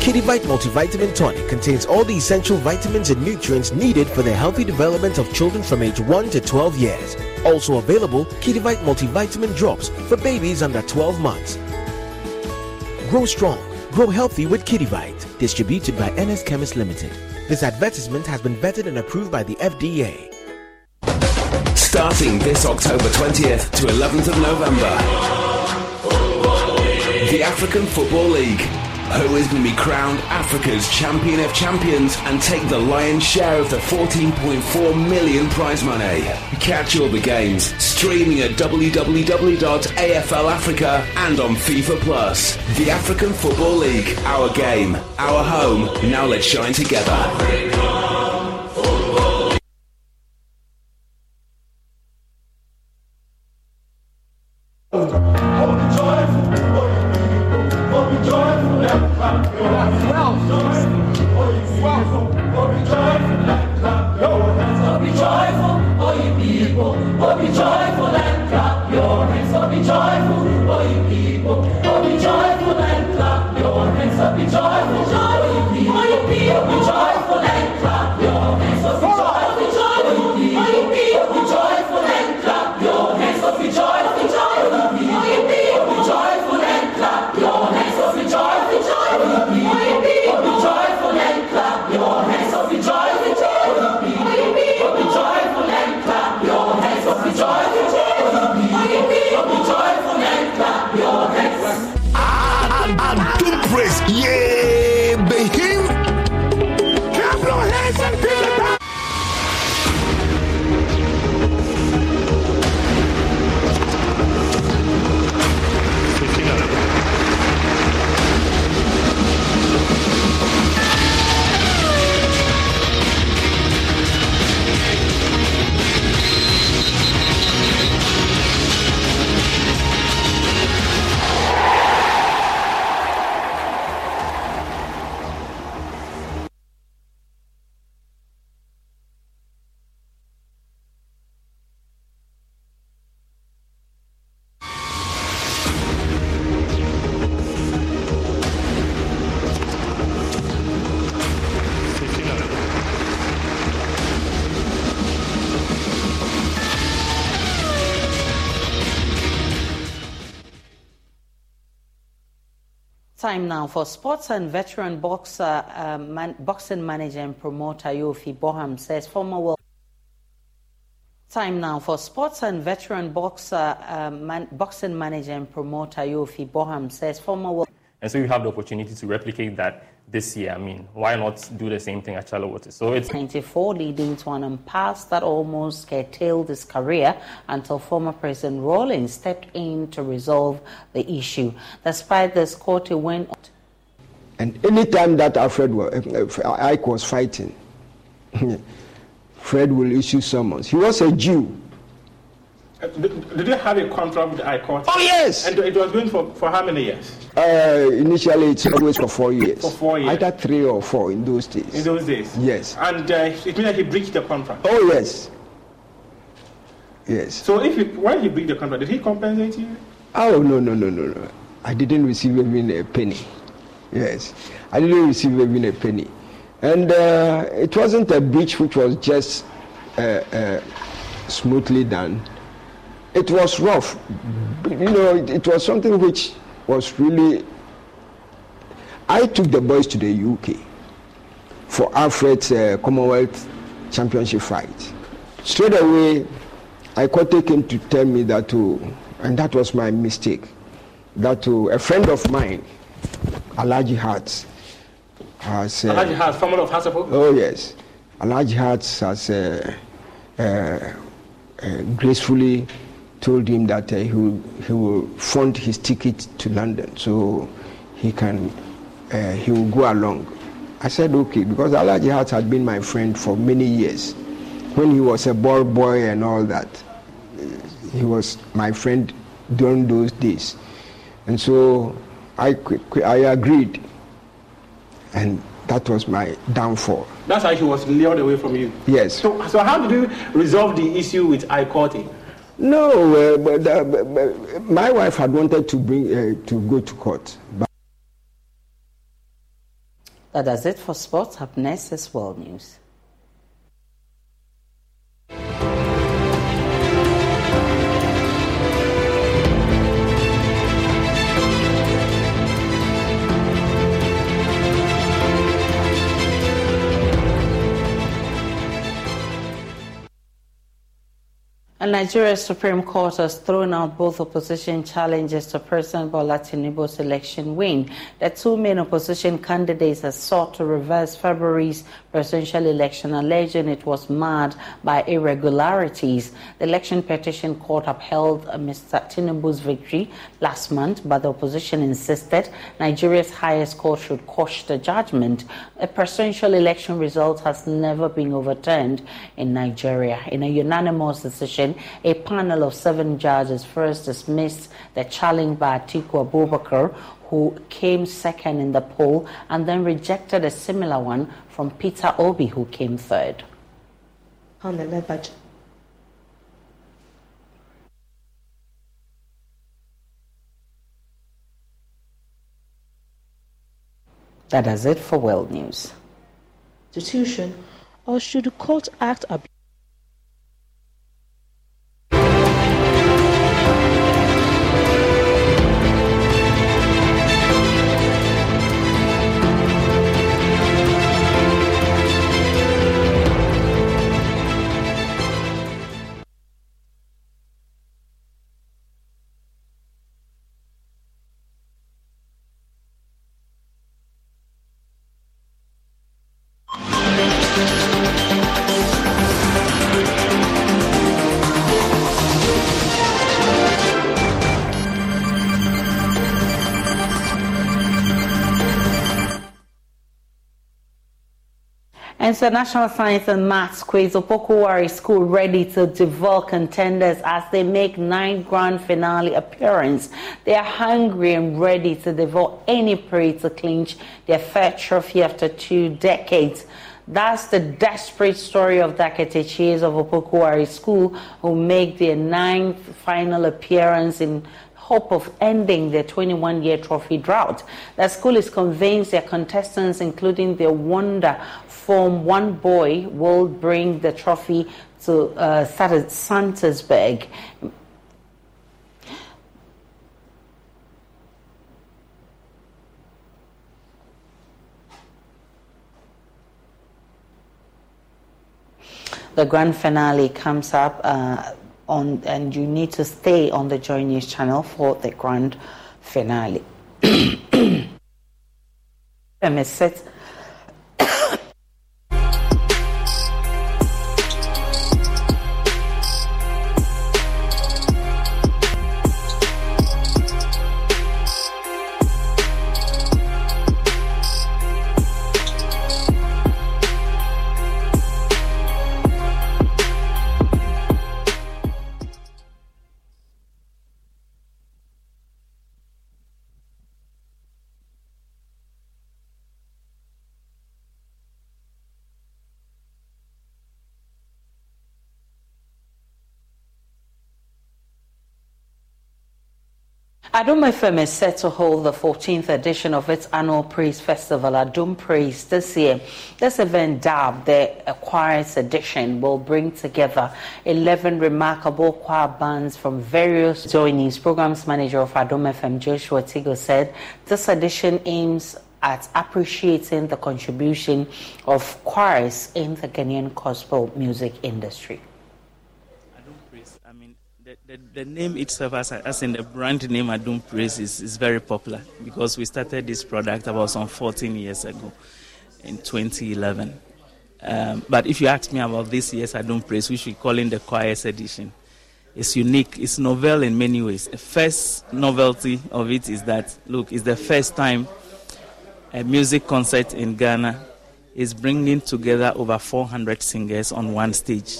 Kidivite Multivitamin Tonic contains all the essential vitamins and nutrients needed for the healthy development of children from age 1 to 12 years. Also available, Kidivite Multivitamin Drops for babies under 12 months. Grow strong, grow healthy with Kidivite. Distributed by NS Chemist Limited. This advertisement has been vetted and approved by the FDA. Starting this October 20th to 11th of November, the African Football League who is going to be crowned Africa's champion of champions and take the lion's share of the 14.4 million prize money. Catch all the games streaming at www.afl Africa and on FIFA Plus. The African Football League, our game, our home. Now let's shine together. Your hands, oh for sports and veteran boxer, uh, man, boxing manager and promoter Yofi Boham says former world. Time now for sports and veteran boxer, uh, man, boxing manager and promoter Yofi Boham says former world. And so you have the opportunity to replicate that this year. I mean, why not do the same thing at Charlotte? So it's 94, leading to an impasse that almost curtailed his career until former President Rawlings stepped in to resolve the issue. Despite this, court went. And anytime that Alfred uh, Ike was fighting, Fred will issue summons. He was a Jew. Uh, did, you have a contract with Court? Oh, yes. And it was going for, for how many years? Uh, initially, it's always for four years. For four years. Either three or four in those days. In those days? Yes. And uh, it means that he breached the contract? Oh, yes. Yes. So if he, when he breached the contract, did he compensate you? Oh, no, no, no, no, no. I didn't receive even a penny. Yes. I didn't receive even a penny. And uh, it wasn't a breach which was just uh, uh, smoothly done it was rough. You know, it, it was something which was really. I took the boys to the UK for Alfred's uh, Commonwealth Championship fight. Straight away, I came to tell me that, to, and that was my mistake, that to a friend of mine, Alaji Hearts, has. Uh, Alaji Hearts, family of Hasapo? Oh, yes. Alaji Hearts has uh, uh, uh gracefully told him that uh, he, will, he will fund his ticket to London so he can uh, he will go along. I said okay because Alaji Hart had been my friend for many years. When he was a ball boy and all that, he was my friend during those days, and so I I agreed, and that was my downfall. That's how he was lured away from you. Yes. So, so how did you resolve the issue with Icorte? No, uh, but, uh, but, my wife had wanted to bring uh, to go to court. But that does it for sports. Up next is world news. And Nigeria's Supreme Court has thrown out both opposition challenges to President Bola Tinubu's election win. The two main opposition candidates have sought to reverse February's presidential election, alleging it was marred by irregularities. The election petition court upheld Mr. Tinubu's victory last month, but the opposition insisted Nigeria's highest court should quash the judgment. A presidential election result has never been overturned in Nigeria. In a unanimous decision, a panel of seven judges first dismissed the challenge by Atiku Abubakar, who came second in the poll, and then rejected a similar one from Peter Obi, who came third. On the budget. That is it for World News. Institution, or should the court act? International Science and Maths quiz, Opoku Ware School ready to devour contenders as they make nine grand finale appearance. They are hungry and ready to devour any prey to clinch their third trophy after two decades. That's the desperate story of the Akatakyies of Opoku Ware School who make their ninth final appearance in hope of ending their 21 year trophy drought. The school is convinced their contestants, including their wonder form one boy, will bring the trophy to uh, Santersburg. The grand finale comes up uh, on, and you need to stay on the Joy News channel for the grand finale. Adom FM is set to hold the 14th edition of its annual Praise Festival, Adom Praise, this year. This event, dubbed the Choirs Edition, will bring together 11 remarkable choir bands from various joinees. Programs Manager of Adom FM, Joshua Tigo, said this edition aims at appreciating the contribution of choirs in the Ghanaian gospel music industry the, the, name itself, as, as in the brand name Adom Praise, is, is very popular because we started this product about some 14 years ago in 2011. Um, but if you ask me about this year's Adom Praise, we should call it the Choirs Edition. It's unique, it's novel in many ways. The first novelty of it is that, look, it's the first time a music concert in Ghana is bringing together over 400 singers on one stage.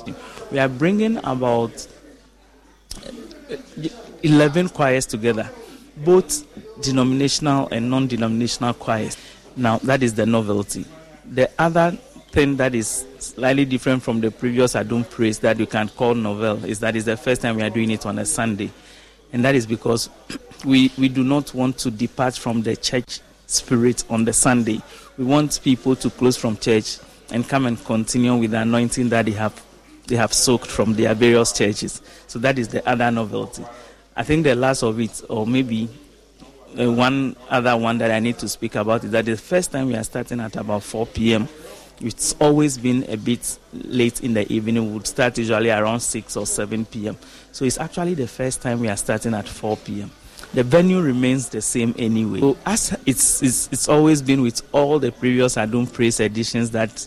We are bringing about 11 choirs together, both denominational and non denominational choirs. Now, that is the novelty. The other thing that is slightly different from the previous Adom Praise that you can call novel is that it's the first time we are doing it on a Sunday. And that is because we, we do not want to depart from the church spirit on the Sunday. We want people to close from church and come and continue with the anointing that they have they have soaked from their various churches. So that is the other novelty. I think the last of it, or maybe uh, one other one that I need to speak about, is that the first time we are starting at about 4 p.m. It's always been a bit late in the evening. We would start usually around 6 or 7 p.m. So it's actually the first time we are starting at 4 p.m. The venue remains the same anyway. So as it's, it's, it's always been with all the previous Adom Praise editions that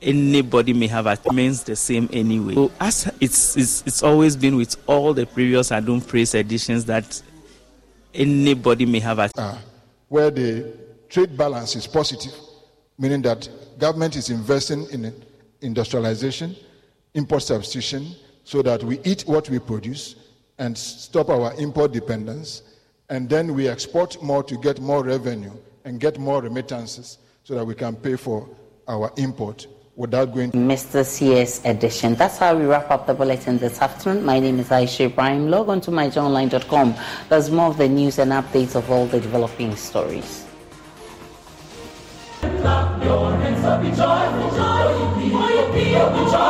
anybody may have remains the same anyway. So as it's, it's it's always been with all the previous Adom Praise editions that anybody may have uh, where the trade balance is positive, meaning that government is investing in industrialization, import substitution, so that we eat what we produce and stop our import dependence, and then we export more to get more revenue and get more remittances so that we can pay for our import without going Mr. CS edition. That's how we wrap up the bulletin this afternoon. My name is Aisha Ibrahim. Log on to myjoyonline.com. There's more of the news and updates of all the developing stories. hands up, be joyful, joyful, you people, be joyful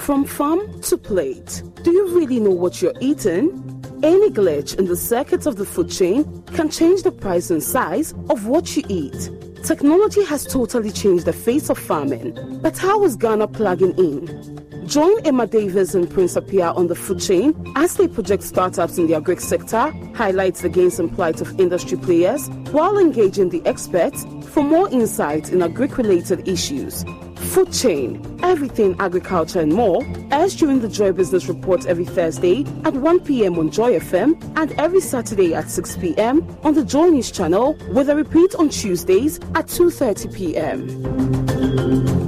From farm to plate, do you really know what you're eating? Any glitch in the circuits of the food chain can change the price and size of what you eat. Technology has totally changed the face of farming, but how is Ghana plugging in? Join Emma Davis and Prince Appiah on the food chain as they project startups in the agri sector, highlights the gains and plight of industry players, while engaging the experts for more insights in agri-related issues. Food chain, everything agriculture and more, airs during the Joy Business Report every Thursday at 1 p.m. on Joy FM and every Saturday at 6 p.m. on the Joy News channel with a repeat on Tuesdays at 2.30 p.m.